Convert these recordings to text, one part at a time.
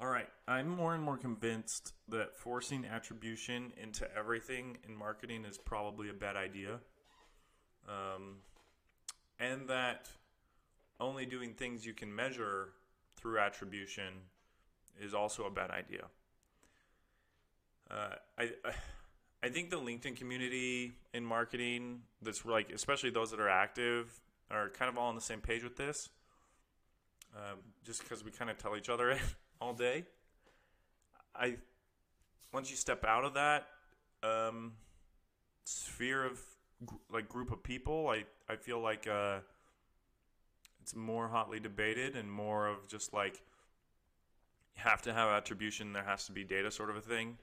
All right, I'm more and more convinced that forcing attribution into everything in marketing is probably a bad idea. Um, and that only doing things you can measure through attribution is also a bad idea. Uh, I, I think the LinkedIn community in marketing, that's like, especially those that are active, are kind of all on the same page with this. Um, just because we kind of tell each other it all day. I once you step out of that um, sphere of like group of people, I I feel like uh, it's more hotly debated and more of just like you have to have attribution. There has to be data, sort of a thing.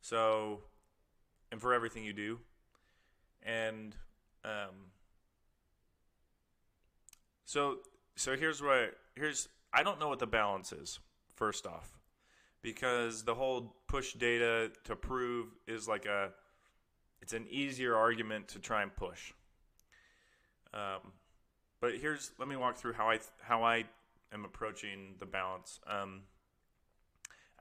So, and for everything you do, and um, so so here's what here's I don't know what the balance is. First off, because the whole push data to prove is like a it's an easier argument to try and push. Um, but here's let me walk through how I how I am approaching the balance. Um,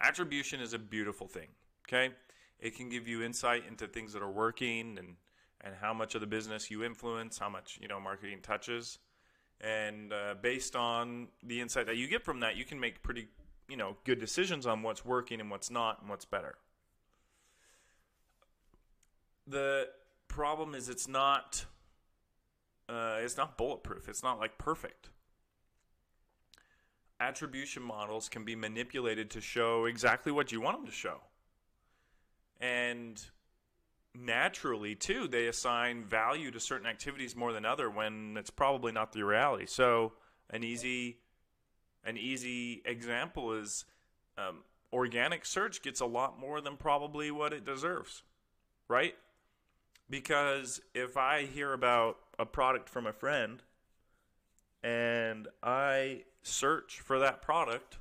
attribution is a beautiful thing. Okay, it can give you insight into things that are working and and how much of the business you influence, how much you know marketing touches, and uh, based on the insight that you get from that, you can make pretty you know good decisions on what's working and what's not and what's better. The problem is it's not uh, it's not bulletproof. It's not like perfect. Attribution models can be manipulated to show exactly what you want them to show. And naturally, too, they assign value to certain activities more than other when it's probably not the reality. So, an easy an easy example is um, organic search gets a lot more than probably what it deserves, right? Because if I hear about a product from a friend and I search for that product,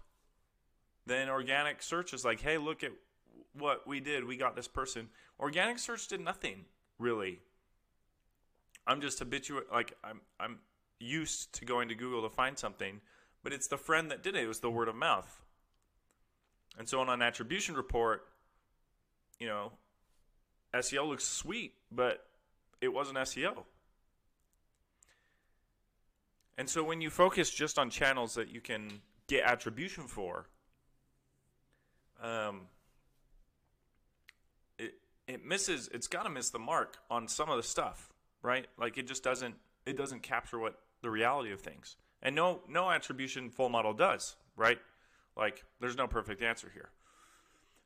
then organic search is like, hey, look at what we did. We got this person. Organic search did nothing really. I'm just habituate, like I'm I'm used to going to Google to find something, but it's the friend that did it. It was the word of mouth. And so on an attribution report, you know, SEO looks sweet, but it wasn't SEO. And so when you focus just on channels that you can get attribution for, um, it it misses. It's got to miss the mark on some of the stuff, right? Like it just doesn't. It doesn't capture what the reality of things. And no no attribution full model does, right? Like there's no perfect answer here.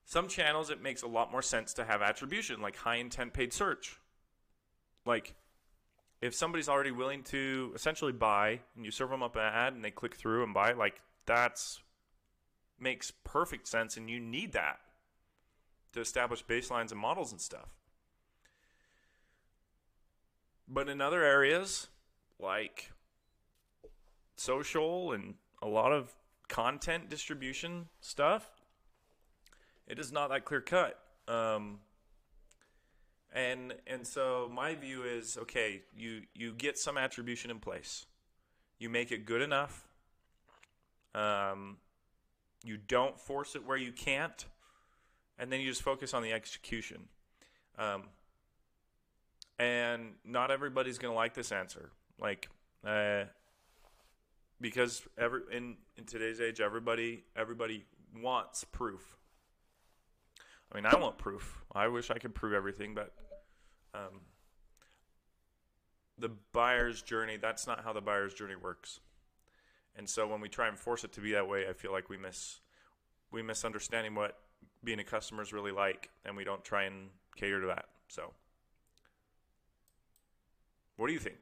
Some channels it makes a lot more sense to have attribution, like high intent paid search. Like if somebody's already willing to essentially buy and you serve them up an ad and they click through and buy, like that's makes perfect sense and you need that to establish baselines and models and stuff. But in other areas like social and a lot of content distribution stuff, it is not that clear cut. Um, and and so my view is okay, you you get some attribution in place, you make it good enough. Um, you don't force it where you can't, and then you just focus on the execution. Um, and not everybody's going to like this answer. Like, uh, because every in in today's age, everybody everybody wants proof. I mean, I want proof. I wish I could prove everything, but um, the buyer's journey, that's not how the buyer's journey works. And so when we try and force it to be that way, I feel like we miss we misunderstanding what being a customer is really like, and we don't try and cater to that. So, what do you think?